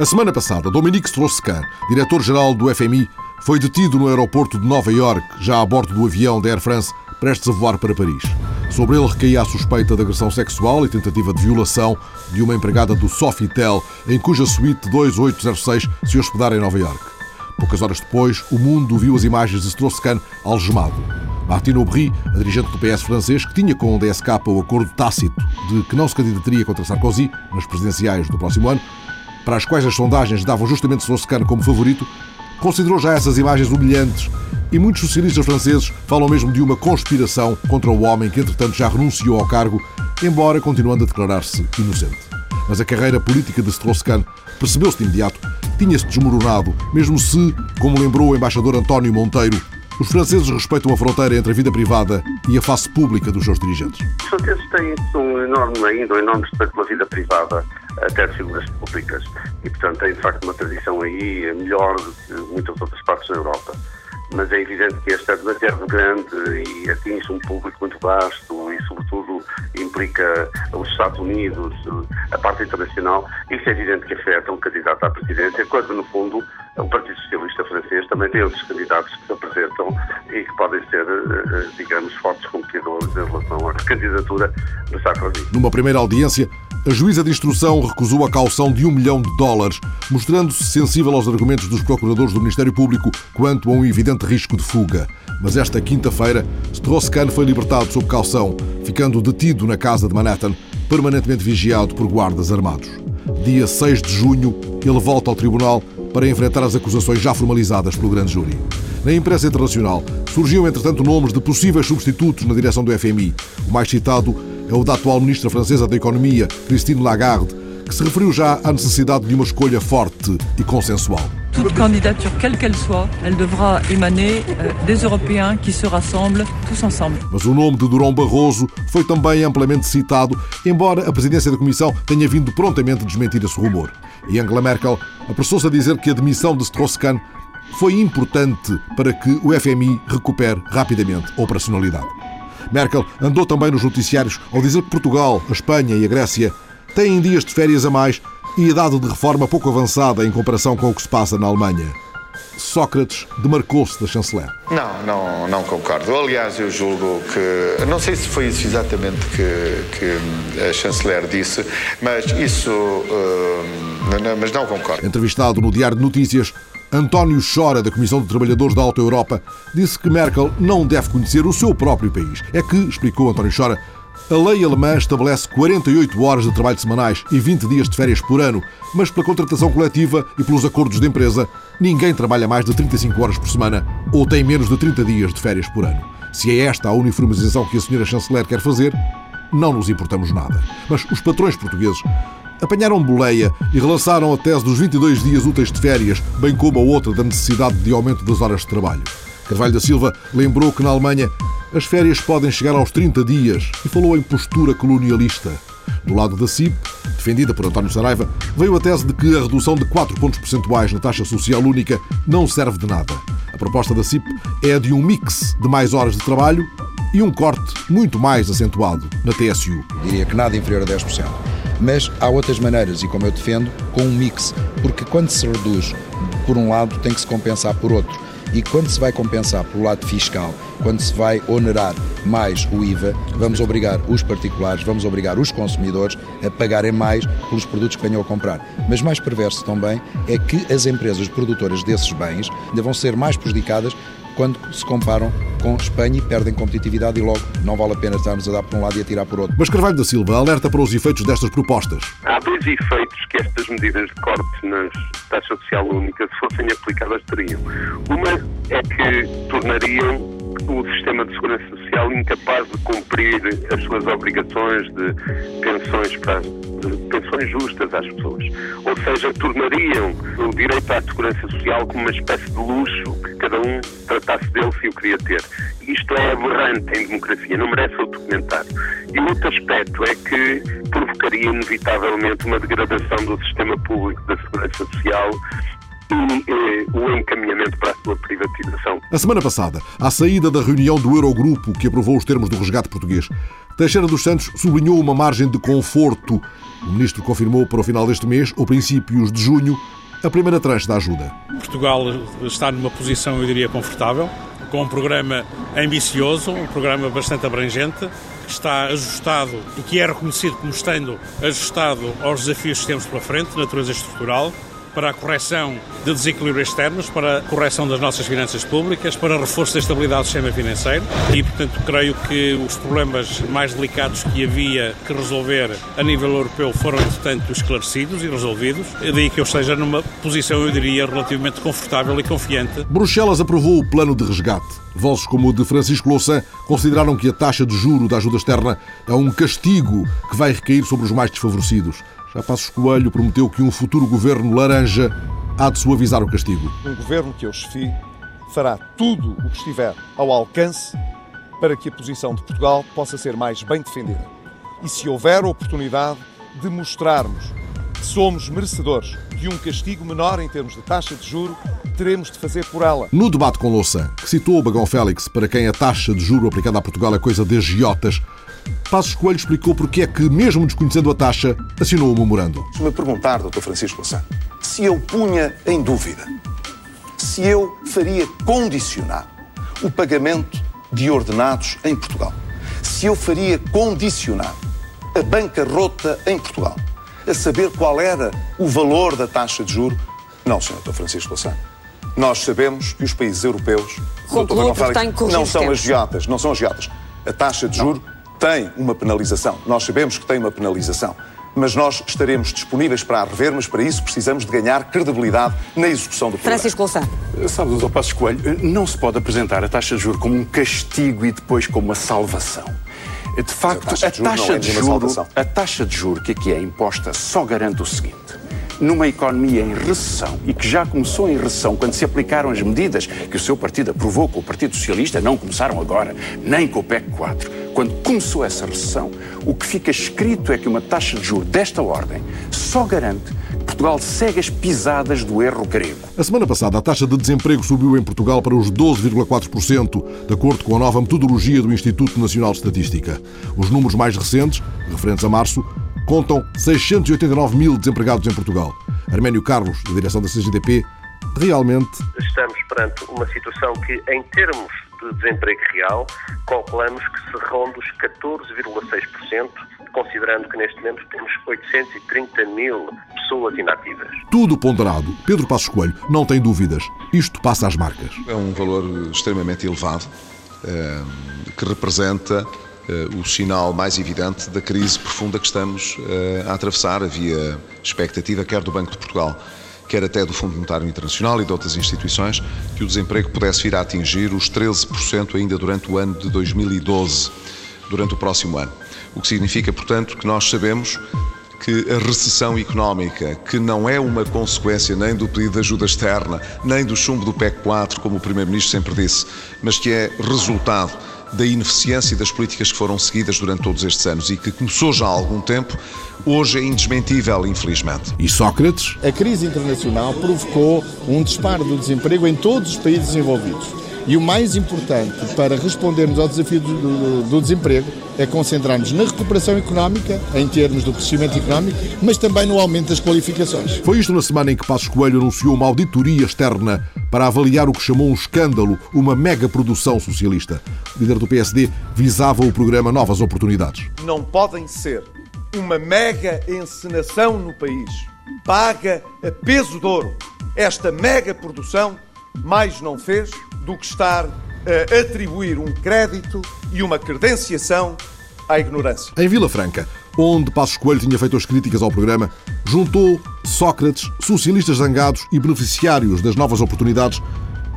A semana passada, Dominique Strauss-Kahn, diretor-geral do FMI, foi detido no aeroporto de Nova York, já a bordo do avião da Air France, prestes a voar para Paris. Sobre ele recaía a suspeita de agressão sexual e tentativa de violação de uma empregada do Sofitel, em cuja suíte 2806 se hospedara em Nova York. Poucas horas depois, o mundo viu as imagens de Strauss-Kahn algemado. Martine Aubry, a dirigente do PS francês, que tinha com o DSK o acordo tácito de que não se candidataria contra Sarkozy nas presidenciais do próximo ano, para as quais as sondagens davam justamente Strauss-Kahn como favorito, considerou já essas imagens humilhantes e muitos socialistas franceses falam mesmo de uma conspiração contra o homem que, entretanto, já renunciou ao cargo, embora continuando a declarar-se inocente. Mas a carreira política de Strauss-Kahn percebeu-se de imediato, tinha-se desmoronado, mesmo se, como lembrou o embaixador António Monteiro, os franceses respeitam a fronteira entre a vida privada e a face pública dos seus dirigentes. Os franceses têm um enorme, ainda um enorme respeito pela vida privada até de figuras públicas. E, portanto, têm de facto uma tradição aí melhor do que muitas outras partes da Europa mas é evidente que este é demasiado grande e atinge um público muito vasto e, sobretudo, implica os Estados Unidos, a parte internacional. Isso é evidente que afeta um candidato à presidência, quando, no fundo, o Partido Socialista francês também tem outros candidatos que se apresentam e que podem ser, eh, digamos, fortes competidores em relação à candidatura de Sarkozy. Numa primeira audiência, a juíza de instrução recusou a caução de um milhão de dólares, mostrando-se sensível aos argumentos dos procuradores do Ministério Público quanto a um evidente risco de fuga. Mas esta quinta-feira, Strauss-Kahn foi libertado sob caução, ficando detido na casa de Manhattan, permanentemente vigiado por guardas armados. Dia 6 de junho, ele volta ao tribunal para enfrentar as acusações já formalizadas pelo grande júri. Na imprensa internacional surgiam, entretanto, nomes de possíveis substitutos na direção do FMI. O mais citado é o da atual ministra francesa da Economia, Christine Lagarde, que se referiu já à necessidade de uma escolha forte e consensual. Toute candidature, quelle qu'elle soit, elle devra émaner euh, des Européens qui se rassemblent tous ensemble. Mas o nome de Durão Barroso foi também amplamente citado, embora a presidência da Comissão tenha vindo prontamente desmentir esse rumor. E Angela Merkel apressou-se a dizer que a demissão de Strauss-Kahn foi importante para que o FMI recupere rapidamente a operacionalidade. Merkel andou também nos noticiários ao dizer que Portugal, a Espanha e a Grécia têm dias de férias a mais e idade de reforma pouco avançada em comparação com o que se passa na Alemanha. Sócrates demarcou-se da chanceler. Não, não, não concordo. Aliás, eu julgo que. Não sei se foi isso exatamente que, que a chanceler disse, mas isso. Uh, não, mas não concordo. Entrevistado no Diário de Notícias, António Chora, da Comissão de Trabalhadores da Alta Europa, disse que Merkel não deve conhecer o seu próprio país. É que, explicou António Chora, a lei alemã estabelece 48 horas de trabalho semanais e 20 dias de férias por ano, mas pela contratação coletiva e pelos acordos de empresa, ninguém trabalha mais de 35 horas por semana ou tem menos de 30 dias de férias por ano. Se é esta a uniformização que a senhora chanceler quer fazer, não nos importamos nada. Mas os patrões portugueses apanharam boleia e relançaram a tese dos 22 dias úteis de férias, bem como a outra da necessidade de aumento das horas de trabalho. Carvalho da Silva lembrou que na Alemanha as férias podem chegar aos 30 dias e falou em postura colonialista. Do lado da CIP, defendida por António Saraiva, veio a tese de que a redução de 4 pontos percentuais na taxa social única não serve de nada. A proposta da CIP é a de um mix de mais horas de trabalho e um corte muito mais acentuado na TSU. Diria que nada inferior a 10%. Mas há outras maneiras, e como eu defendo, com um mix, porque quando se reduz por um lado, tem que se compensar por outro. E quando se vai compensar pelo lado fiscal, quando se vai onerar mais o IVA, vamos obrigar os particulares, vamos obrigar os consumidores a pagarem mais pelos produtos que venham a comprar. Mas mais perverso também é que as empresas produtoras desses bens ainda vão ser mais prejudicadas quando se comparam com Espanha e perdem competitividade e logo não vale a pena estarmos a dar por um lado e a tirar por outro. Mas Carvalho da Silva alerta para os efeitos destas propostas. Há dois efeitos que estas medidas de corte nas taxa social única, se fossem aplicadas, teriam. Uma é que tornariam o sistema de segurança social incapaz de cumprir as suas obrigações de pensões para de pensões justas às pessoas. Ou seja, tornariam o direito à segurança social como uma espécie de luxo que cada um tratasse dele se o queria ter. Isto é aberrante em democracia, não merece outro comentário. E outro aspecto é que provocaria inevitavelmente uma degradação do sistema público da segurança social e eh, o encaminhamento para a sua privatização. A semana passada, à saída da reunião do Eurogrupo que aprovou os termos do resgate português, Teixeira dos Santos sublinhou uma margem de conforto O ministro confirmou para o final deste mês, ou princípios de junho, a primeira tranche da ajuda. Portugal está numa posição, eu diria, confortável, com um programa ambicioso, um programa bastante abrangente, que está ajustado e que é reconhecido como estando ajustado aos desafios que temos pela frente, natureza estrutural, para a correção de desequilíbrios externos, para a correção das nossas finanças públicas, para reforço da estabilidade do sistema financeiro e, portanto, creio que os problemas mais delicados que havia que resolver a nível europeu foram, entretanto, esclarecidos e resolvidos. É daí que eu esteja numa posição, eu diria, relativamente confortável e confiante. Bruxelas aprovou o plano de resgate. Vozes como o de Francisco Louçã consideraram que a taxa de juro da ajuda externa é um castigo que vai recair sobre os mais desfavorecidos. Já Passos Coelho prometeu que um futuro governo laranja há de suavizar o castigo. Um governo que eu chefi fará tudo o que estiver ao alcance para que a posição de Portugal possa ser mais bem defendida. E se houver oportunidade de mostrarmos que somos merecedores de um castigo menor em termos de taxa de juro, teremos de fazer por ela. No debate com Louçã, que citou o Bagão Félix, para quem a taxa de juro aplicada a Portugal é coisa de agiotas, Passos Coelho explicou porque é que, mesmo desconhecendo a taxa, assinou o memorando. Se me perguntar, Dr. Francisco Louçã, se eu punha em dúvida, se eu faria condicionar o pagamento de ordenados em Portugal, se eu faria condicionar a bancarrota em Portugal, a saber qual era o valor da taxa de juro, não, Sr. Dr. Francisco Louçã. Nós sabemos que os países europeus Concluo, não são agiotas, não são agiotas. A taxa de juro tem uma penalização. Nós sabemos que tem uma penalização. Mas nós estaremos disponíveis para a rever, mas para isso precisamos de ganhar credibilidade na execução do programa. Francisco Louçã. Sabe, Dr. Passos Coelho, não se pode apresentar a taxa de juros como um castigo e depois como uma salvação. De facto, a taxa de, a taxa de, juro, a taxa de juro que aqui é imposta só garante o seguinte numa economia em recessão e que já começou em recessão quando se aplicaram as medidas que o seu partido aprovou com o Partido Socialista, não começaram agora, nem com o PEC 4. Quando começou essa recessão, o que fica escrito é que uma taxa de juros desta ordem só garante que Portugal segue as pisadas do erro grego. A semana passada, a taxa de desemprego subiu em Portugal para os 12,4%, de acordo com a nova metodologia do Instituto Nacional de Estatística. Os números mais recentes, referentes a março, contam 689 mil desempregados em Portugal. Arménio Carlos, da direção da CGDP, realmente. Estamos perante uma situação que, em termos de desemprego real, calculamos que se ronda os 14,6%, considerando que neste momento temos 830 mil pessoas inativas. Tudo ponderado. Pedro Passos Coelho não tem dúvidas. Isto passa às marcas. É um valor extremamente elevado, eh, que representa o sinal mais evidente da crise profunda que estamos eh, a atravessar. Havia expectativa, quer do Banco de Portugal, quer até do Fundo Monetário Internacional e de outras instituições, que o desemprego pudesse vir a atingir os 13% ainda durante o ano de 2012, durante o próximo ano. O que significa, portanto, que nós sabemos que a recessão económica, que não é uma consequência nem do pedido de ajuda externa, nem do chumbo do PEC 4, como o Primeiro-Ministro sempre disse, mas que é resultado da ineficiência das políticas que foram seguidas durante todos estes anos e que começou já há algum tempo, hoje é indesmentível, infelizmente. E Sócrates? A crise internacional provocou um disparo do desemprego em todos os países desenvolvidos. E o mais importante para respondermos ao desafio do, do, do, desemprego é concentrarmos na recuperação económica, em termos do crescimento económico, mas também no aumento das qualificações. Foi isto na semana em que Passos Coelho anunciou uma auditoria externa para avaliar o que chamou um escândalo, uma mega produção socialista. O líder do PSD visava o programa Novas Oportunidades. Não podem ser uma mega encenação no país, paga a peso de ouro. Esta mega produção mais não fez do que estar a atribuir um crédito e uma credenciação à ignorância. Em Vila Franca, onde Passos Coelho tinha feito as críticas ao programa, juntou Sócrates, socialistas zangados e beneficiários das novas oportunidades,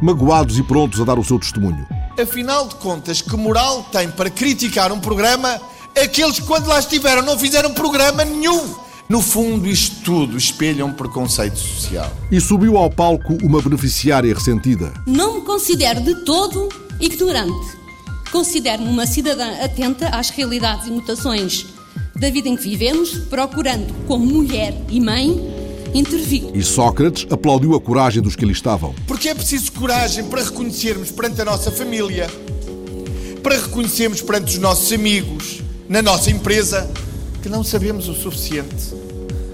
magoados e prontos a dar o seu testemunho. Afinal de contas, que moral tem para criticar um programa aqueles que, quando lá estiveram, não fizeram programa nenhum? No fundo, isto tudo espelha um preconceito social. E subiu ao palco uma beneficiária ressentida. Não me considero de todo ignorante. Considero-me uma cidadã atenta às realidades e mutações da vida em que vivemos, procurando, como mulher e mãe, intervir. E Sócrates aplaudiu a coragem dos que ali estavam. Porque é preciso coragem para reconhecermos perante a nossa família, para reconhecermos perante os nossos amigos, na nossa empresa, que não sabemos o suficiente.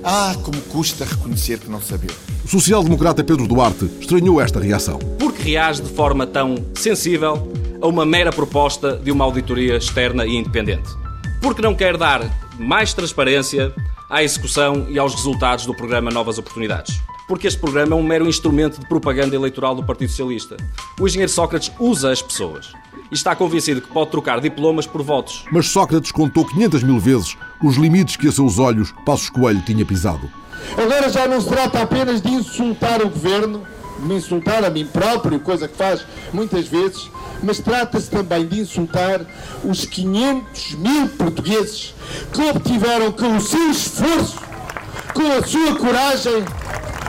Ah, como custa reconhecer que não sabemos. O social-democrata Pedro Duarte estranhou esta reação. Porque reage de forma tão sensível a uma mera proposta de uma auditoria externa e independente? Porque não quer dar mais transparência à execução e aos resultados do programa Novas Oportunidades? Porque este programa é um mero instrumento de propaganda eleitoral do Partido Socialista. O engenheiro Sócrates usa as pessoas e está convencido que pode trocar diplomas por votos. Mas Sócrates contou 500 mil vezes os limites que a seus olhos Passos Coelho tinha pisado. Agora já não se trata apenas de insultar o governo, de me insultar a mim próprio, coisa que faz muitas vezes, mas trata-se também de insultar os 500 mil portugueses que obtiveram com o seu esforço, com a sua coragem,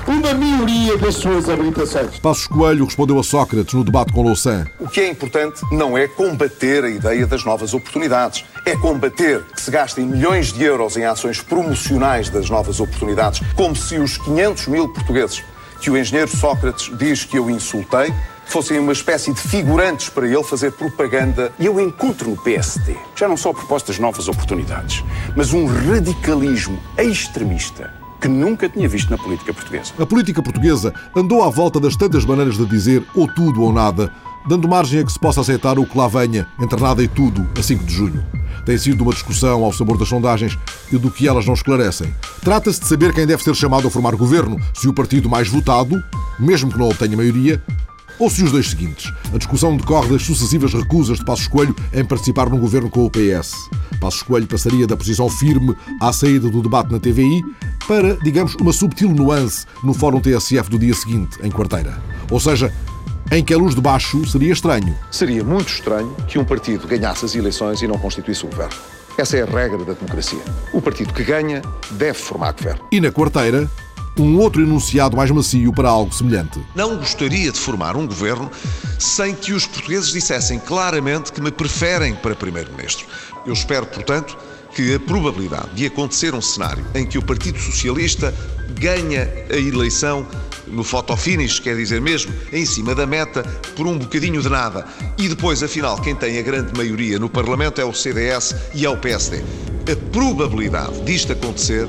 uma maioria das suas habilitações. Passos Coelho respondeu a Sócrates no debate com Louçã. O que é importante não é combater a ideia das novas oportunidades, é combater que se gastem milhões de euros em ações promocionais das novas oportunidades, como se os 500 mil portugueses que o engenheiro Sócrates diz que eu insultei fossem uma espécie de figurantes para ele fazer propaganda. E eu encontro no PSD já não só propostas de novas oportunidades, mas um radicalismo extremista que nunca tinha visto na política portuguesa. A política portuguesa andou à volta das tantas maneiras de dizer ou tudo ou nada, dando margem a que se possa aceitar o que lá venha, entre nada e tudo, a 5 de junho. Tem sido uma discussão ao sabor das sondagens e do que elas não esclarecem. Trata-se de saber quem deve ser chamado a formar governo, se o partido mais votado, mesmo que não obtenha maioria, ou se os dois seguintes. A discussão decorre das sucessivas recusas de Passos Coelho em participar num governo com o PS. Passos Coelho passaria da posição firme à saída do debate na TVI para, digamos, uma subtil nuance no Fórum TSF do dia seguinte, em quarteira. Ou seja, em que a luz de baixo seria estranho. Seria muito estranho que um partido ganhasse as eleições e não constituísse o governo. Essa é a regra da democracia. O partido que ganha deve formar governo. E na quarteira, um outro enunciado mais macio para algo semelhante. Não gostaria de formar um governo sem que os portugueses dissessem claramente que me preferem para primeiro-ministro. Eu espero, portanto, que a probabilidade de acontecer um cenário em que o Partido Socialista ganha a eleição no fotofinish, quer dizer mesmo, em cima da meta, por um bocadinho de nada, e depois, afinal, quem tem a grande maioria no Parlamento é o CDS e é o PSD. A probabilidade disto acontecer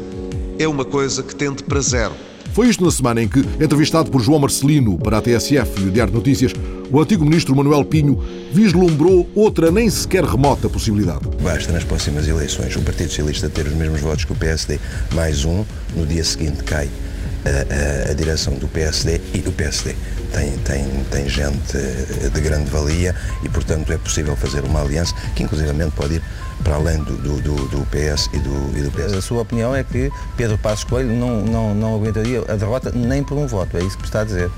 é uma coisa que tende para zero. Foi isto na semana em que, entrevistado por João Marcelino para a TSF e o Diário de Notícias, o antigo ministro Manuel Pinho vislumbrou outra nem sequer remota possibilidade. Basta nas próximas eleições o Partido Socialista ter os mesmos votos que o PSD, mais um, no dia seguinte cai a, a, direção do PSD e do PSD tem, tem, tem gente de grande valia e, portanto, é possível fazer uma aliança que, inclusivamente, pode ir para além do, do, do, do PS e do, e do PS. A sua opinião é que Pedro Passos Coelho não, não, não aguentaria a derrota nem por um voto, é isso que está a dizer?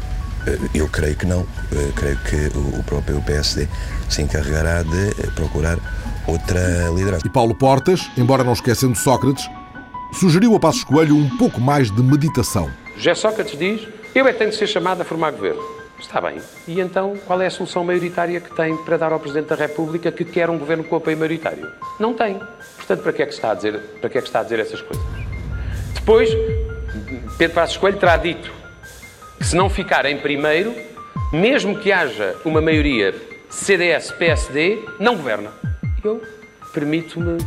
Eh, eu creio que não. Eu creio que o próprio PSD se encarregará de procurar outra liderança. E Paulo Portas, embora não esquecendo Sócrates, sugeriu a Passos Coelho um pouco mais de meditação. José Sócrates diz: Eu é que tenho de ser chamado a formar governo. Está bem. E então, qual é a solução maioritária que tem para dar ao Presidente da República que quer um governo com apoio maioritário? Não tem. Portanto, para que é que está a dizer, para que é que está a dizer essas coisas? Depois, Pedro Passos Coelho terá dito que se não ficar em primeiro, mesmo que haja uma maioria CDS-PSD, não governa. Eu permito-me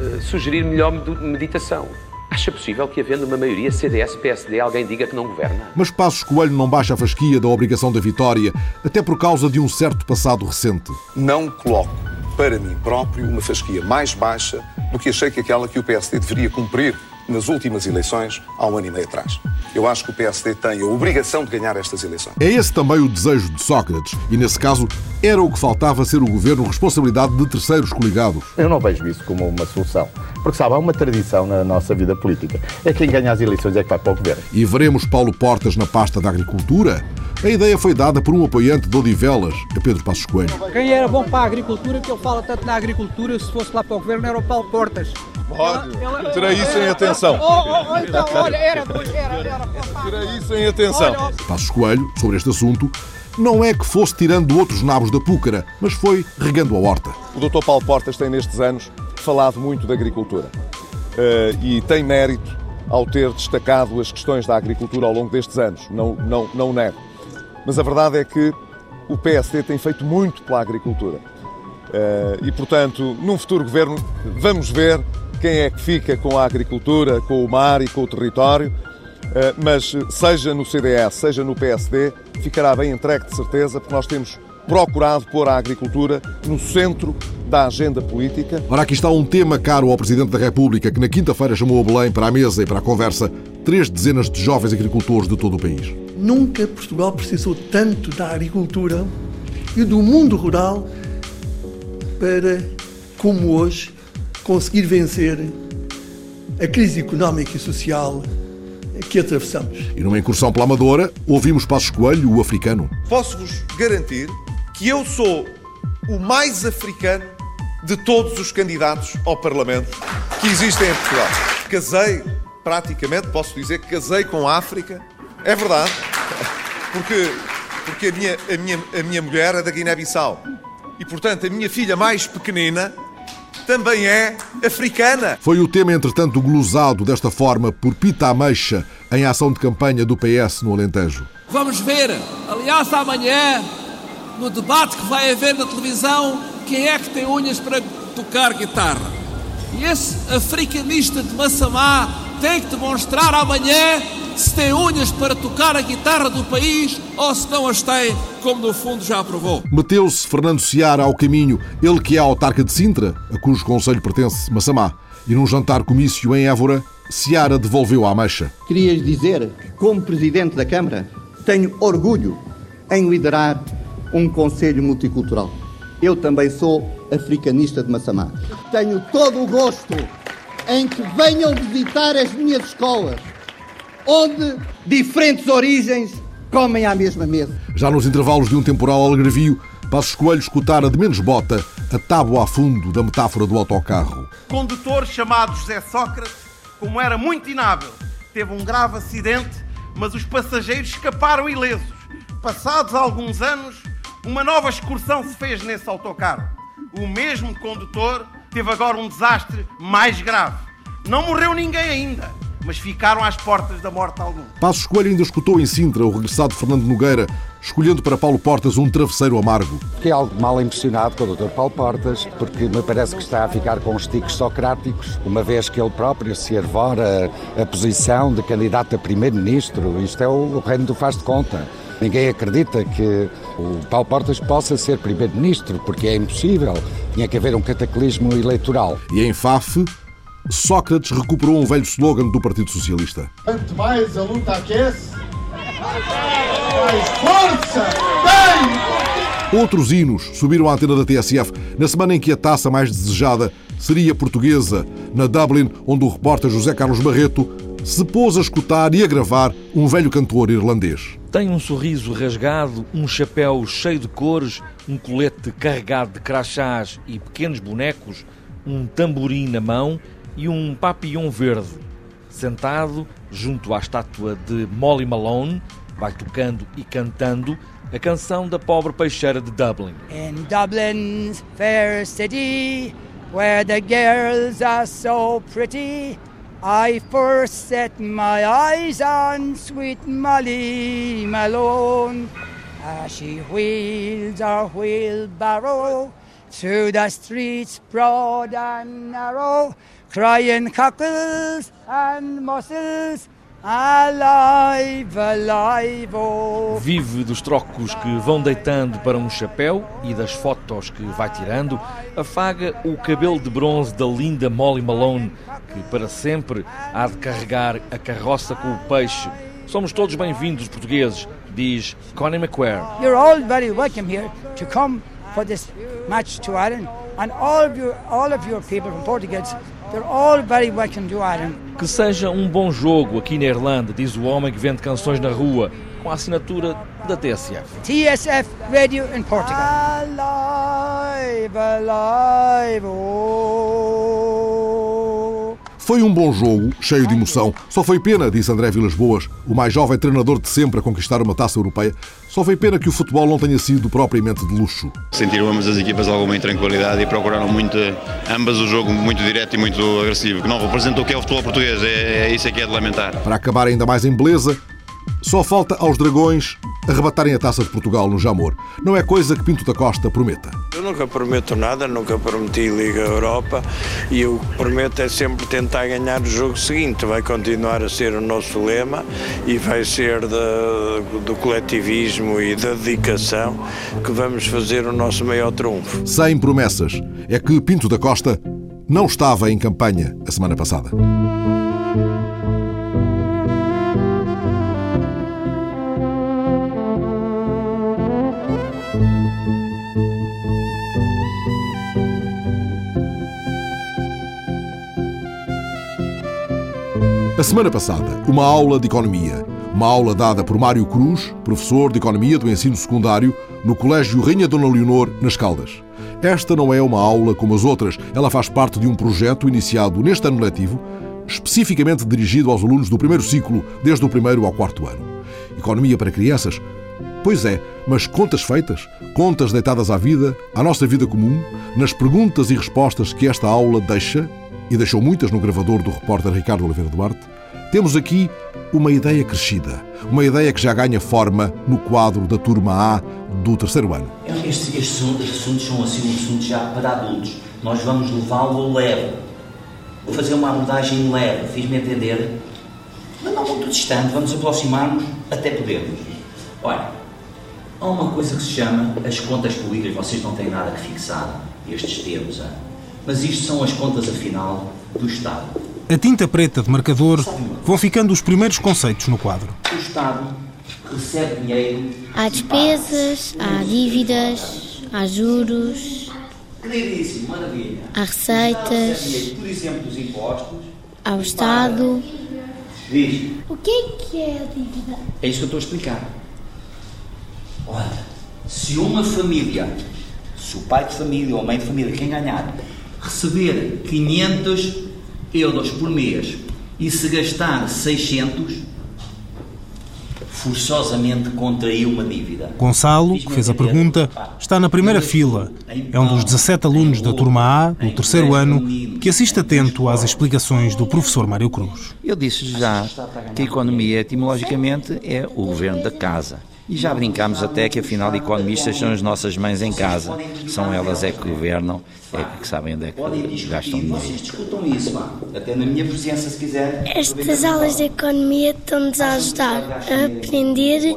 uh, sugerir melhor meditação. Acha possível que, havendo uma maioria CDS-PSD, alguém diga que não governa? Mas Passos Coelho não baixa a fasquia da obrigação da vitória, até por causa de um certo passado recente. Não coloco para mim próprio uma fasquia mais baixa do que achei que aquela que o PSD deveria cumprir nas últimas eleições, há um ano e meio atrás. Eu acho que o PSD tem a obrigação de ganhar estas eleições. É esse também o desejo de Sócrates, e nesse caso era o que faltava ser o governo responsabilidade de terceiros coligados. Eu não vejo isso como uma solução, porque sabe, há uma tradição na nossa vida política. É quem ganha as eleições é que vai para o governo. E veremos Paulo Portas na pasta da Agricultura? A ideia foi dada por um apoiante de Odivelas, a Pedro Passos Coelho. Quem era bom para a agricultura, que ele fala tanto na agricultura, se fosse lá para o governo, era o Paulo Portas. Pode. Terei isso em atenção. Oh, oh, oh, então, olha, era, era, era. Terei isso em atenção. Passos Coelho, sobre este assunto, não é que fosse tirando outros nabos da púcara, mas foi regando a horta. O Dr. Paulo Portas tem nestes anos falado muito da agricultura uh, e tem mérito ao ter destacado as questões da agricultura ao longo destes anos. Não, não, não nego. Mas a verdade é que o PSD tem feito muito pela agricultura. Uh, e, portanto, num futuro governo, vamos ver quem é que fica com a agricultura, com o mar e com o território, eh, mas seja no CDS, seja no PSD, ficará bem entregue de certeza, porque nós temos procurado pôr a agricultura no centro da agenda política. Ora, aqui está um tema caro ao Presidente da República, que na quinta-feira chamou a Belém para a mesa e para a conversa três dezenas de jovens agricultores de todo o país. Nunca Portugal precisou tanto da agricultura e do mundo rural para, como hoje, conseguir vencer a crise económica e social que atravessamos. E numa incursão pela Amadora, ouvimos Passos Coelho, o africano. Posso-vos garantir que eu sou o mais africano de todos os candidatos ao Parlamento que existem em Portugal. Casei, praticamente, posso dizer que casei com a África. É verdade. Porque, porque a, minha, a, minha, a minha mulher é da Guiné-Bissau. E, portanto, a minha filha mais pequenina também é africana. Foi o tema, entretanto, glosado desta forma por Pita Ameixa em ação de campanha do PS no Alentejo. Vamos ver, aliás, amanhã, no debate que vai haver na televisão, quem é que tem unhas para tocar guitarra. E esse africanista de Massamá tem que demonstrar amanhã se tem unhas para tocar a guitarra do país ou se não as tem, como no fundo já aprovou. Meteu-se Fernando Seara ao caminho, ele que é autarca de Sintra, a cujo conselho pertence Massamá. E num jantar comício em Évora, Seara devolveu a ameixa. Queria dizer que, como Presidente da Câmara, tenho orgulho em liderar um Conselho Multicultural. Eu também sou africanista de Massamá. Tenho todo o gosto em que venham visitar as minhas escolas, onde diferentes origens comem à mesma mesa. Já nos intervalos de um temporal algarvio, Passos Coelho escutara de menos bota a tábua a fundo da metáfora do autocarro. Condutor chamado José Sócrates, como era muito inábil, teve um grave acidente, mas os passageiros escaparam ilesos. Passados alguns anos, uma nova excursão se fez nesse autocarro. O mesmo condutor teve agora um desastre mais grave. Não morreu ninguém ainda, mas ficaram às portas da morte algum. Passos Coelho ainda escutou em Sintra o regressado Fernando Nogueira, escolhendo para Paulo Portas um travesseiro amargo. Fiquei algo mal impressionado com o Dr. Paulo Portas, porque me parece que está a ficar com os ticos socráticos, uma vez que ele próprio se arvora a posição de candidato a primeiro-ministro. Isto é o reino do faz de conta. Ninguém acredita que o Paulo Portas possa ser primeiro-ministro, porque é impossível. Tinha que haver um cataclismo eleitoral. E em Faf, Sócrates recuperou um velho slogan do Partido Socialista. Quanto mais a luta aquece, mais força tem! Outros hinos subiram à antena da TSF na semana em que a taça mais desejada seria portuguesa, na Dublin, onde o repórter José Carlos Barreto se pôs a escutar e a gravar um velho cantor irlandês. Tem um sorriso rasgado, um chapéu cheio de cores, um colete carregado de crachás e pequenos bonecos, um tamborim na mão e um papillon verde. Sentado junto à estátua de Molly Malone, vai tocando e cantando a canção da pobre peixeira de Dublin. In Dublin's fair city, where the girls are so pretty, I first set my eyes on sweet Molly Malone. As she wheels her wheelbarrow through the streets broad and narrow, crying cockles and mussels, alive, alive, oh. Vive dos trocos que vão deitando para um chapéu e das fotos que vai tirando, afaga o cabelo de bronze da linda Molly Malone, que para sempre há de carregar a carroça com o peixe. Somos todos bem-vindos, portugueses, diz Connie McQuare. You're all very welcome here to come for this match to Ireland, and all of your, all of your people from Portugal, they're all very welcome to Ireland. Que seja um bom jogo aqui na Irlanda, diz o homem que vende canções na rua, com a assinatura da TSF. TSF Radio in Portugal. Alive, alive, oh. Foi um bom jogo, cheio de emoção. Só foi pena, disse André Vilas Boas, o mais jovem treinador de sempre a conquistar uma taça europeia, só foi pena que o futebol não tenha sido propriamente de luxo. Sentiram ambas as equipas alguma intranquilidade e procuraram muito, ambas o jogo muito direto e muito agressivo, que não representa o que é o futebol português, é, é isso é que é de lamentar. Para acabar ainda mais em beleza, só falta aos dragões arrebatarem a taça de Portugal no Jamor. Não é coisa que Pinto da Costa prometa. Eu nunca prometo nada, nunca prometi Liga Europa e o que prometo é sempre tentar ganhar o jogo seguinte. Vai continuar a ser o nosso lema e vai ser de, do coletivismo e da dedicação que vamos fazer o nosso maior trunfo. Sem promessas. É que Pinto da Costa não estava em campanha a semana passada. A semana passada, uma aula de economia. Uma aula dada por Mário Cruz, professor de economia do ensino secundário, no Colégio Rainha Dona Leonor, nas Caldas. Esta não é uma aula como as outras, ela faz parte de um projeto iniciado neste ano letivo, especificamente dirigido aos alunos do primeiro ciclo, desde o primeiro ao quarto ano. Economia para crianças? Pois é, mas contas feitas, contas deitadas à vida, à nossa vida comum, nas perguntas e respostas que esta aula deixa e deixou muitas no gravador do repórter Ricardo Oliveira Duarte, temos aqui uma ideia crescida, uma ideia que já ganha forma no quadro da turma A do terceiro ano. Estes, estes assuntos são assim assuntos já para adultos. Nós vamos levá-lo leve. Vou fazer uma abordagem leve, fiz-me entender. Mas não muito distante, vamos aproximar-nos até podermos. Olha, há uma coisa que se chama as contas públicas, vocês não têm nada que fixar estes termos. Hein? Mas isto são as contas, afinal, do Estado. A tinta preta de marcador vão ficando os primeiros conceitos no quadro. O Estado recebe dinheiro. Há despesas, há dívidas, há juros. Claríssimo, maravilha. Há receitas. Dinheiro, por exemplo, dos impostos. Ao Estado. Diz. O que é que é a dívida? É isso que eu estou a explicar. Olha, se uma família, se o pai de família ou a mãe de família, quem ganhar, receber 500 euros por mês e se gastar 600, forçosamente contraiu uma dívida. Gonçalo, que fez a pergunta, está na primeira fila. É um dos 17 alunos da turma A, do terceiro ano, que assiste atento às explicações do professor Mário Cruz. Eu disse já que a economia, etimologicamente, é o governo da casa. E já brincámos até que afinal economistas são as nossas mães em casa. São elas é que governam, é que sabem onde é que gastam dinheiro. Vocês discutam isso, até na minha presença se quiser. Estas aulas de economia estão-nos a ajudar a aprender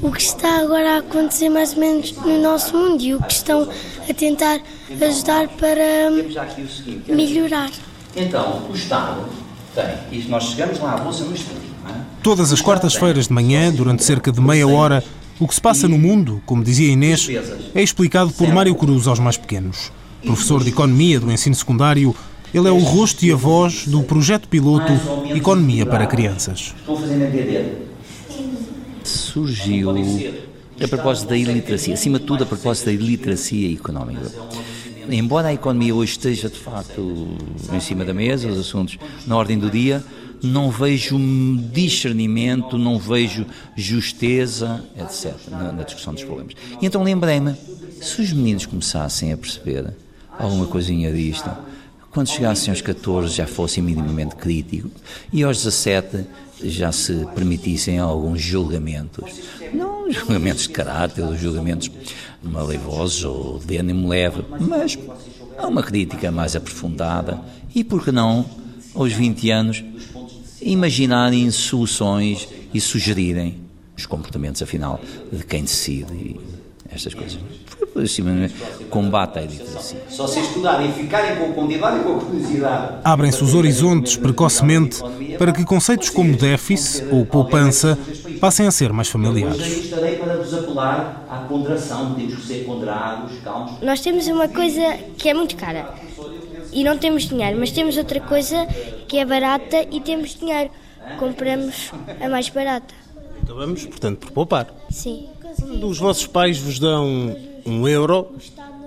o que está agora a acontecer mais ou menos no nosso mundo e o que estão a tentar ajudar para melhorar. Então, o Estado tem, e nós chegamos lá à Bolsa no Estado Todas as quartas-feiras de manhã, durante cerca de meia hora, o que se passa no mundo, como dizia Inês, é explicado por Mário Cruz aos mais pequenos. Professor de Economia do ensino secundário, ele é o rosto e a voz do projeto piloto Economia para Crianças. Surgiu a propósito da iliteracia, acima de tudo a propósito da iliteracia económica. Embora a economia hoje esteja de facto em cima da mesa, os assuntos na ordem do dia, não vejo discernimento, não vejo justeza, etc., na, na discussão dos problemas. E então lembrei-me, se os meninos começassem a perceber alguma coisinha disto, quando chegassem aos 14 já fossem minimamente críticos e aos 17 já se permitissem alguns julgamentos, não julgamentos de caráter, ou julgamentos malevosos ou de ânimo leve, mas há uma crítica mais aprofundada e, por que não, aos 20 anos, imaginarem soluções e sugerirem os comportamentos, afinal, de quem decide e estas coisas. Combate à iliteracia. Só se estudarem e ficarem com a quantidade e com a curiosidade. Abrem-se os horizontes precocemente para que conceitos como déficit ou poupança passem a ser mais familiares. Hoje estarei para vos apelar à ponderação, temos que ser ponderados, calmos. Nós temos uma coisa que é muito cara e não temos dinheiro, mas temos outra coisa que é barata e temos dinheiro. Compramos a mais barata. Acabamos, portanto, por poupar. Sim. Quando os vossos pais vos dão um euro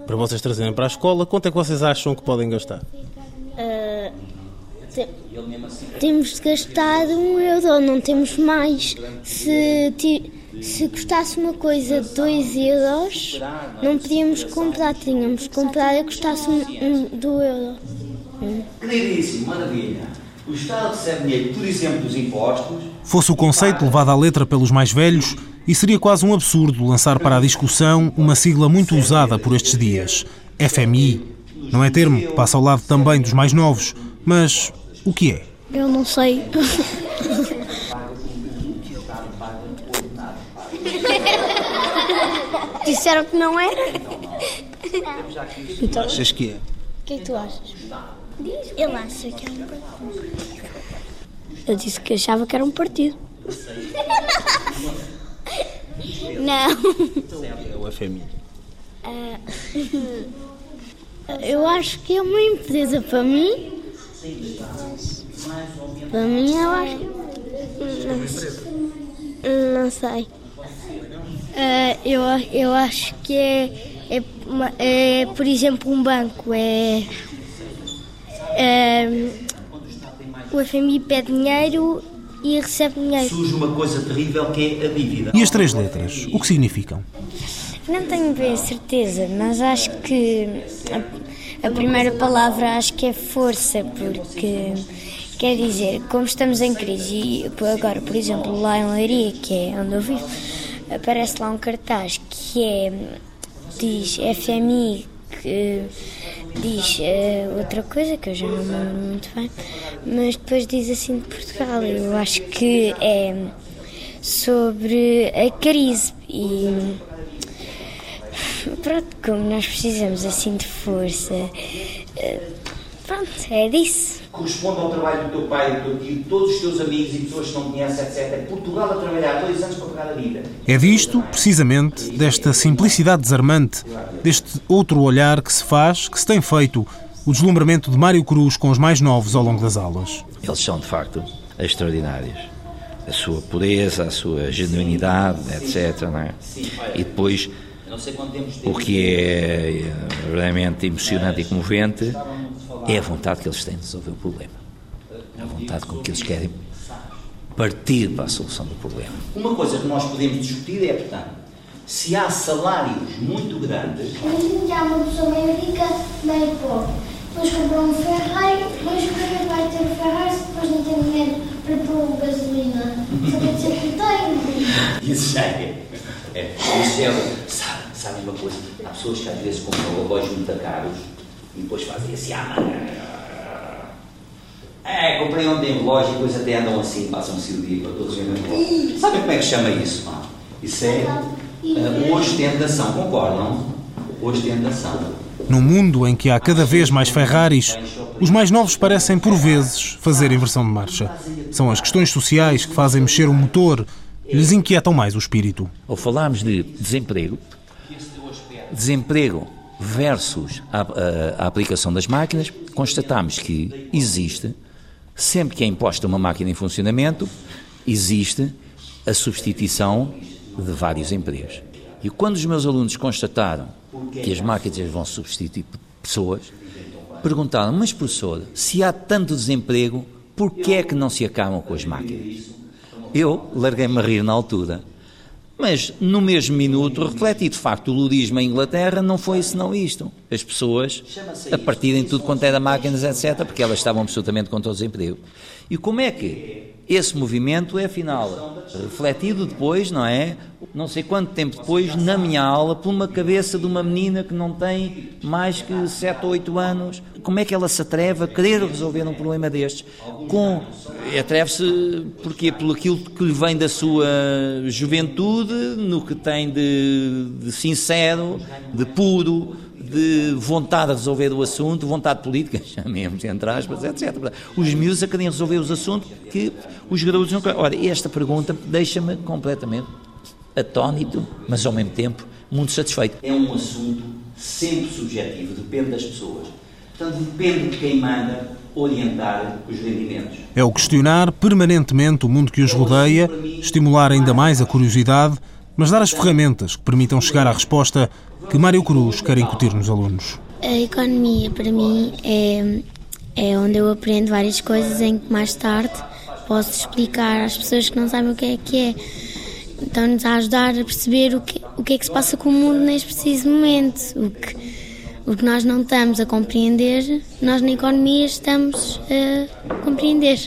para vocês trazerem para a escola, quanto é que vocês acham que podem gastar? Uh, te, temos de gastar um euro, não temos mais. Se, se custasse uma coisa 2 euros, não podíamos comprar, tínhamos de comprar e custasse um, do euro. Hum. Claríssimo, maravilha. O Estado recebe dinheiro, por exemplo, dos impostos. Fosse o conceito levado à letra pelos mais velhos, E seria quase um absurdo lançar para a discussão uma sigla muito usada por estes dias, FMI. Não é termo que passa ao lado também dos mais novos, mas o que é? Eu não sei. Disseram que não era. Então, achas que é? O que é que tu achas? Ele acha que é um partido. Eu disse que achava que era um partido. Não. É o FMI. Ah, eu acho que é uma empresa para mim. Para mim, eu acho. Não, não sei. Ah, eu, eu acho que é, é, é, por exemplo, um banco. É, é, o FMI pede dinheiro e recebe dinheiro. Surge uma coisa terrível que é a dívida. E as três letras, o que significam? Não tenho bem a certeza, mas acho que a, a primeira palavra acho que é força, porque quer dizer, como estamos em crise, e agora, por exemplo, lá em Leiria, que é onde eu vivo, aparece lá um cartaz que é, diz FMI, que diz eh, outra coisa que eu já não me lembro muito bem, mas depois diz assim de Portugal. Eu acho que é sobre a crise e pronto, como nós precisamos assim de força, eh, pronto, é disso. Corresponde ao trabalho do teu pai, do teu tio, de todos os teus amigos e pessoas que não conhecem, etc. É Portugal a trabalhar dois anos para pagar a vida. É disto, precisamente, desta simplicidade desarmante, deste outro olhar que se faz, que se tem feito, o deslumbramento de Mário Cruz com os mais novos ao longo das aulas. Eles são, de facto, extraordinários. A sua pureza, a sua genuinidade, etc. Não é? E depois, o que é eh, realmente emocionante e comovente é a vontade que eles têm de resolver o problema. A vontade com que eles querem partir para a solução do problema. Uma coisa que nós podemos discutir é, portanto, se há salários muito grandes Imagina que há uma pessoa meio rica, meio pobre. Depois comprou um Ferrari, é que vai ter o Ferrari se depois não tem dinheiro para pôr gasolina? Só quer dizer que tem. Isso já é. é isso é. Sabe, sabe uma coisa? Há pessoas que às vezes compram relógios muito caros e depois fazem assim, ah, mano. É, comprei ontem um relógio e depois até andam assim, passam-se o dia para todos relógio. Sabe como é que chama isso? pá? Isso é uh, ostentação, concordam? Ostentação. Num mundo em que há cada vez mais Ferraris, os mais novos parecem, por vezes, fazer inversão de marcha. São as questões sociais que fazem mexer o motor, lhes inquietam mais o espírito. Ou falarmos de desemprego, desemprego versus a, a- a aplicação das máquinas, constatamos que existe, sempre que é imposta uma máquina em funcionamento, existe a substituição de vários empregos. E quando os meus alunos constataram que as máquinas vão substituir pessoas, perguntaram, mas professor, se há tanto desemprego, por que é que não se acabam com as máquinas? Eu larguei-me a rir na altura. Mas, no mesmo minuto, refleti de facto o ludismo em Inglaterra não foi senão isto. As pessoas a partirem tudo quanto era máquinas, etc., porque elas estavam absolutamente contra o desemprego. E como é que esse movimento é, afinal, refletido depois, não é? Não sei quanto tempo depois, na minha aula, por uma cabeça de uma menina que não tem mais que 7 ou 8 anos. Como é que ela se atreve a querer resolver um problema destes? Com, atreve-se, porquê? Pelo aquilo que lhe vem da sua juventude, no que tem de, de sincero, de puro, de vontade de resolver o assunto, vontade política, chamemos entre aspas, etc. Os miúdos a querem resolver os assuntos que os graúdos não querem. Ora, esta pergunta deixa-me completamente atónito, mas ao mesmo tempo muito satisfeito. É um assunto sempre subjetivo, depende das pessoas. Portanto, depende de quem manda orientar os rendimentos. É o questionar permanentemente o mundo que os rodeia, estimular ainda mais a curiosidade, mas dar as ferramentas que permitam chegar à resposta que Mário Cruz quer incutir nos alunos. A economia, para mim, é, é onde eu aprendo várias coisas em que mais tarde posso explicar às pessoas que não sabem o que é que é. Então, nos a ajudar a perceber o que, o que é que se passa com o mundo neste preciso momento. O que, o que nós não estamos a compreender, nós na economia estamos a compreender.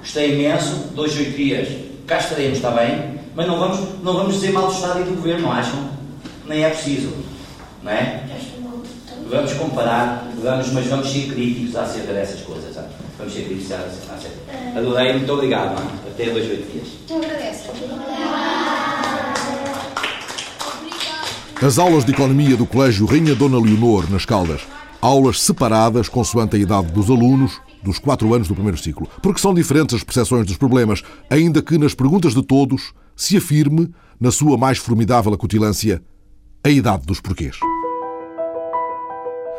Gostei imenso, dois, oito dias, cá estaremos, está bem? Mas não vamos, não vamos dizer mal do Estado e do Governo, não acham? Nem é preciso, não é? Vamos comparar, vamos, mas vamos ser críticos acerca dessas coisas. Sabe? Vamos ser críticos acerca. Adorei, muito obrigado. Não? É? Até dois, oito dias. Muito agradeço. As aulas de economia do Colégio Rainha Dona Leonor, nas Caldas. Aulas separadas consoante a idade dos alunos, dos quatro anos do primeiro ciclo. Porque são diferentes as percepções dos problemas, ainda que nas perguntas de todos se afirme, na sua mais formidável acutilância, a idade dos porquês.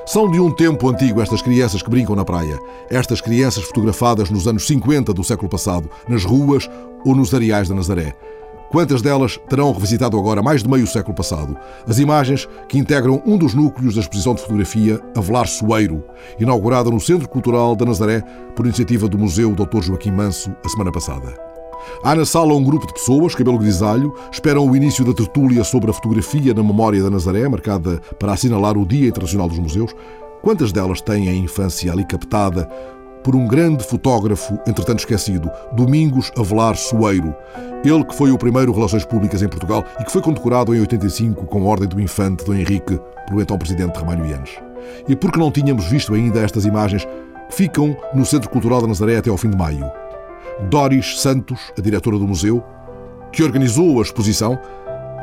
São de um tempo antigo estas crianças que brincam na praia. Estas crianças fotografadas nos anos 50 do século passado, nas ruas ou nos areais da Nazaré. Quantas delas terão revisitado agora mais de meio século passado? As imagens que integram um dos núcleos da exposição de fotografia Avelar Soeiro, inaugurada no Centro Cultural da Nazaré por iniciativa do Museu Dr. Joaquim Manso a semana passada. Há na sala um grupo de pessoas, cabelo grisalho, esperam o início da tertúlia sobre a fotografia na memória da Nazaré, marcada para assinalar o Dia Internacional dos Museus. Quantas delas têm a infância ali captada por um grande fotógrafo, entretanto esquecido, Domingos Avelar Soeiro, ele que foi o primeiro Relações Públicas em Portugal e que foi condecorado em 85 com a Ordem do Infante Dom Henrique pelo então Presidente Ramalho Yanes. E porque não tínhamos visto ainda estas imagens, ficam no Centro Cultural da Nazaré até ao fim de maio. Doris Santos, a diretora do museu, que organizou a exposição,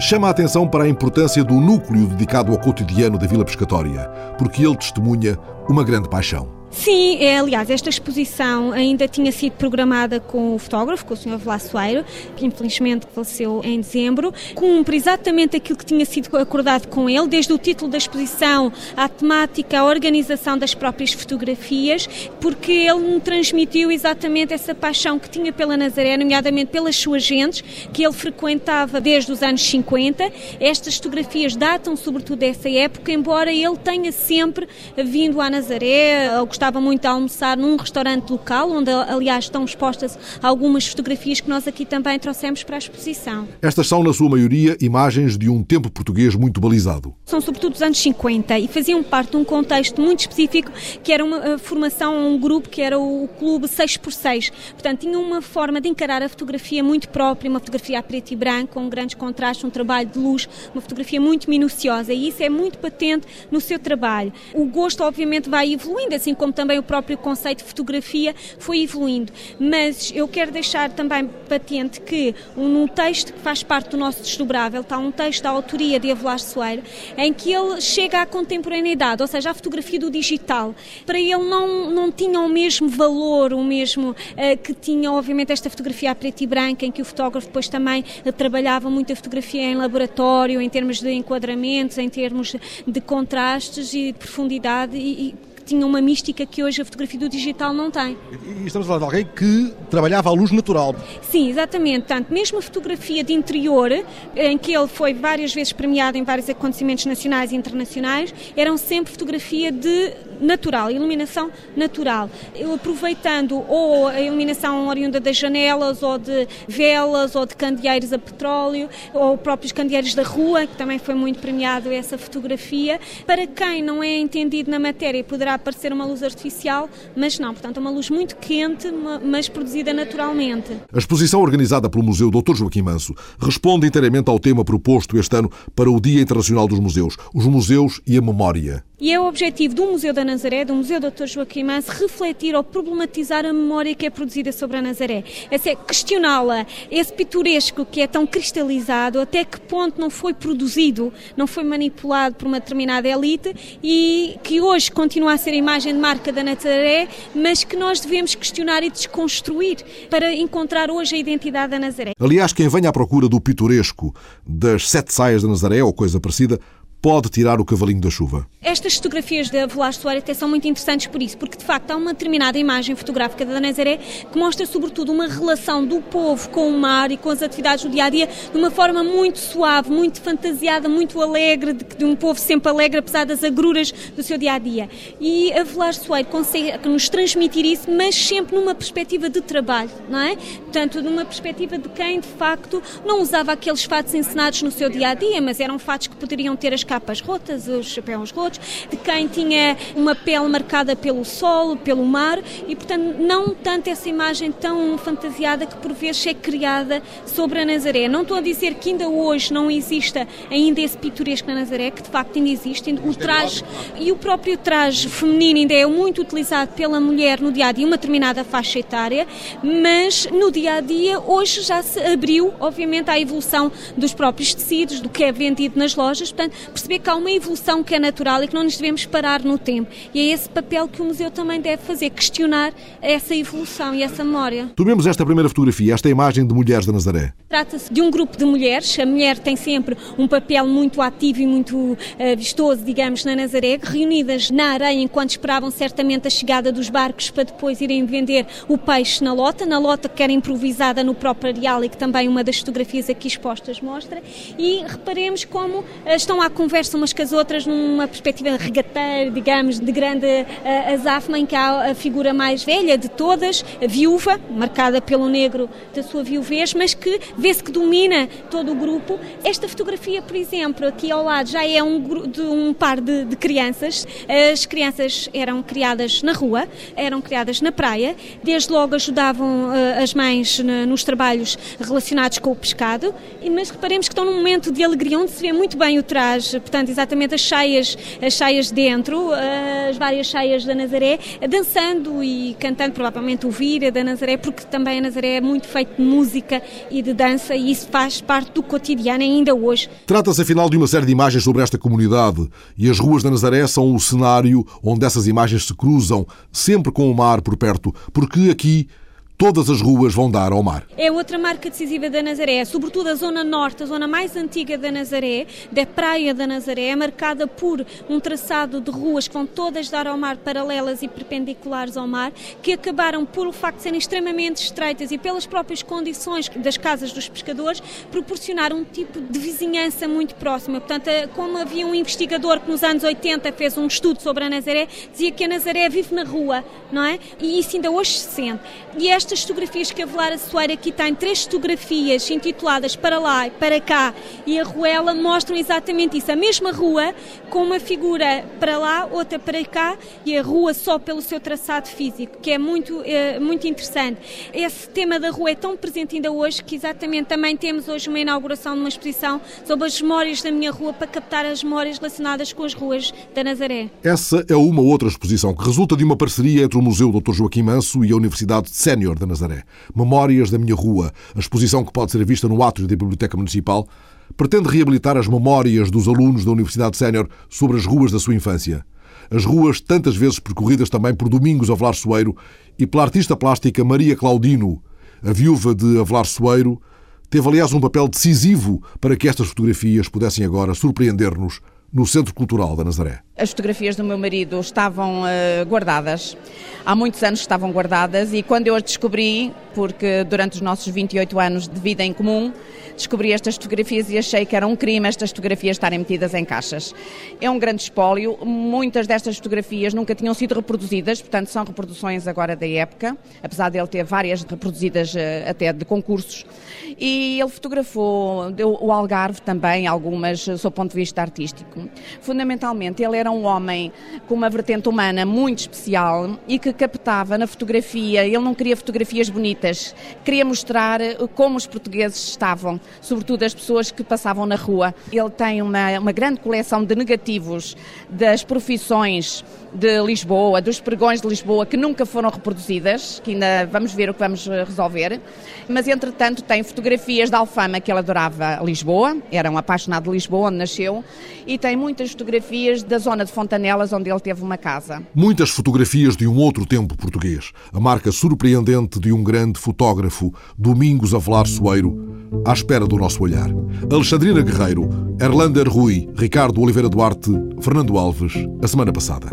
chama a atenção para a importância do núcleo dedicado ao cotidiano da Vila Pescatória, porque ele testemunha uma grande paixão. Sim, é, aliás, esta exposição ainda tinha sido programada com o fotógrafo, com o Sr. Velassoeiro, que infelizmente faleceu em dezembro, cumpre exatamente aquilo que tinha sido acordado com ele, desde o título da exposição, à temática, à organização das próprias fotografias, porque ele me transmitiu exatamente essa paixão que tinha pela Nazaré, nomeadamente pelas suas gentes, que ele frequentava desde os anos 50. Estas fotografias datam sobretudo dessa época, embora ele tenha sempre vindo à Nazaré, ao gostava muito de almoçar num restaurante local, onde aliás estão expostas algumas fotografias que nós aqui também trouxemos para a exposição. Estas são, na sua maioria, imagens de um tempo português muito balizado. São sobretudo dos anos 50 e faziam parte de um contexto muito específico que era uma eh, formação a um grupo que era o Clube 6x6. Portanto, tinha uma forma de encarar a fotografia muito própria, uma fotografia a preto e branco, com grandes contrastes, um trabalho de luz, uma fotografia muito minuciosa e isso é muito patente no seu trabalho. O gosto, obviamente, vai evoluindo, assim como também o próprio conceito de fotografia foi evoluindo. Mas eu quero deixar também patente que num texto que faz parte do nosso desdobrável está um texto da autoria de Avelar Soeiro, em que ele chega à contemporaneidade, ou seja, à fotografia do digital. Para ele não, não tinha o mesmo valor, o mesmo uh, que tinha, obviamente, esta fotografia a preto e branco, em que o fotógrafo depois também uh, trabalhava muito a fotografia em laboratório, em termos de enquadramentos, em termos de contrastes e de profundidade e, e tinha uma mística que hoje a fotografia do digital não tem. E estamos a falar de alguém que trabalhava à luz natural. Sim, exatamente. Portanto, mesmo a fotografia de interior, em que ele foi várias vezes premiado em vários acontecimentos nacionais e internacionais, eram sempre fotografia de natural, iluminação natural. Aproveitando ou a iluminação oriunda das janelas, ou de velas, ou de candeeiros a petróleo, ou próprios candeeiros da rua, que também foi muito premiado essa fotografia. Para quem não é entendido na matéria, poderá parecer uma luz artificial, mas não. Portanto, é uma luz muito quente, mas produzida naturalmente. A exposição organizada pelo Museu Dr. Joaquim Manso responde inteiramente ao tema proposto este ano para o Dia Internacional dos Museus, os museus e a memória. E é o objetivo do Museu da Nazaré, do Museu Dr. Joaquim Manso, refletir ou problematizar a memória que é produzida sobre a Nazaré. É questioná-la, esse pitoresco que é tão cristalizado, até que ponto não foi produzido, não foi manipulado por uma determinada elite e que hoje continua a ser a imagem de marca da Nazaré, mas que nós devemos questionar e desconstruir para encontrar hoje a identidade da Nazaré. Aliás, quem venha à procura do pitoresco das sete saias da Nazaré ou coisa parecida, pode tirar o cavalinho da chuva. Estas fotografias da Velasco Soares até são muito interessantes por isso, porque de facto há uma determinada imagem fotográfica da Nazaré que mostra sobretudo uma relação do povo com o mar e com as atividades do dia a dia de uma forma muito suave, muito fantasiada, muito alegre, de, de um povo sempre alegre apesar das agruras do seu dia a dia. E a Velasco Soares consegue nos transmitir isso, mas sempre numa perspectiva de trabalho, não é? Portanto, numa perspectiva de quem de facto não usava aqueles fatos encenados no seu dia a dia, mas eram fatos que poderiam ter as capas rotas, os chapéus rotos, de quem tinha uma pele marcada pelo sol, pelo mar, e portanto não tanto essa imagem tão fantasiada que por vezes é criada sobre a Nazaré. Não estou a dizer que ainda hoje não exista ainda esse pitoresco na Nazaré, que de facto ainda existe. O traje e o próprio traje feminino ainda é muito utilizado pela mulher no dia a dia, uma determinada faixa etária, mas no dia a dia hoje já se abriu, obviamente, à evolução dos próprios tecidos, do que é vendido nas lojas, portanto, perceber que há uma evolução que é natural e que não nos devemos parar no tempo. E é esse papel que o museu também deve fazer, questionar essa evolução e essa memória. Tomemos esta primeira fotografia, esta imagem de mulheres da Nazaré. Trata-se de um grupo de mulheres. A mulher tem sempre um papel muito ativo e muito uh, vistoso, digamos, na Nazaré, reunidas na areia enquanto esperavam certamente a chegada dos barcos para depois irem vender o peixe na lota, na lota que era improvisada no próprio areal e que também uma das fotografias aqui expostas mostra. E reparemos como uh, estão à conversa umas com as outras numa perspectiva regateira, digamos, de grande uh, azáfama, em que há a figura mais velha de todas, a viúva, marcada pelo negro da sua viuvez, mas que vê-se que domina todo o grupo. Esta fotografia, por exemplo, aqui ao lado já é um, de um par de, de crianças. As crianças eram criadas na rua, eram criadas na praia, desde logo ajudavam uh, as mães na, nos trabalhos relacionados com o pescado, mas reparemos que estão num momento de alegria onde se vê muito bem o traje, portanto, exatamente as cheias, as cheias dentro, uh, as várias cheias da Nazaré, dançando e cantando provavelmente o Vira da Nazaré, porque também a Nazaré é muito feito de música e de dança e isso faz parte do cotidiano ainda hoje. Trata-se afinal de uma série de imagens sobre esta comunidade e as ruas da Nazaré são o cenário onde essas imagens se cruzam, sempre com o mar por perto, porque aqui todas as ruas vão dar ao mar. É outra marca decisiva da Nazaré, sobretudo a zona norte, a zona mais antiga da Nazaré, da Praia da Nazaré, é marcada por um traçado de ruas que vão todas dar ao mar, paralelas e perpendiculares ao mar, que acabaram, por o facto de serem extremamente estreitas e pelas próprias condições das casas dos pescadores, proporcionar um tipo de vizinhança muito próxima. Portanto, é como havia um investigador que nos anos 80 fez um estudo sobre a Nazaré, dizia que a Nazaré vive na rua, não é? E isso ainda hoje se sente. E estas fotografias que a Velara Soeira aqui tem, três fotografias intituladas Para lá, Para cá e a Ruela, mostram exatamente isso. A mesma rua, com uma figura para lá, outra para cá e a rua só pelo seu traçado físico, que é muito, é, muito interessante. Esse tema da rua é tão presente ainda hoje que exatamente também temos hoje uma inauguração de uma exposição sobre as memórias da minha rua para captar as memórias relacionadas com as ruas da Nazaré. Essa é uma outra exposição que resulta de uma parceria entre o Museu Dr. Joaquim Manso e a Universidade Sénior da Nazaré. Memórias da Minha Rua, a exposição que pode ser vista no átrio da Biblioteca Municipal, pretende reabilitar as memórias dos alunos da Universidade Sénior sobre as ruas da sua infância. As ruas tantas vezes percorridas também por Domingos Avelar Soeiro e pela artista plástica Maria Claudino, a viúva de Avelar Soeiro, teve aliás um papel decisivo para que estas fotografias pudessem agora surpreender-nos no Centro Cultural da Nazaré. As fotografias do meu marido estavam uh, guardadas, há muitos anos estavam guardadas e quando eu as descobri, porque durante os nossos 28 anos de vida em comum, descobri estas fotografias e achei que era um crime estas fotografias estarem metidas em caixas. É um grande espólio, muitas destas fotografias nunca tinham sido reproduzidas, portanto são reproduções agora da época, apesar de ele ter várias reproduzidas uh, até de concursos. E ele fotografou o Algarve também, algumas uh, sob o ponto de vista artístico. Fundamentalmente, ele era um homem com uma vertente humana muito especial e que captava na fotografia, ele não queria fotografias bonitas, queria mostrar como os portugueses estavam, sobretudo as pessoas que passavam na rua. Ele tem uma, uma grande coleção de negativos das profissões de Lisboa, dos pregões de Lisboa que nunca foram reproduzidas, que ainda vamos ver o que vamos resolver, mas entretanto tem fotografias da Alfama que ele adorava. Lisboa, era um apaixonado de Lisboa, onde nasceu, e tem muitas fotografias da zona de Fontanelas, onde ele teve uma casa. Muitas fotografias de um outro tempo português, a marca surpreendente de um grande fotógrafo, Domingos Avelar Soeiro, à espera do nosso olhar. Alexandrina Guerreiro, Erlander Rui, Ricardo Oliveira Duarte, Fernando Alves, a semana passada.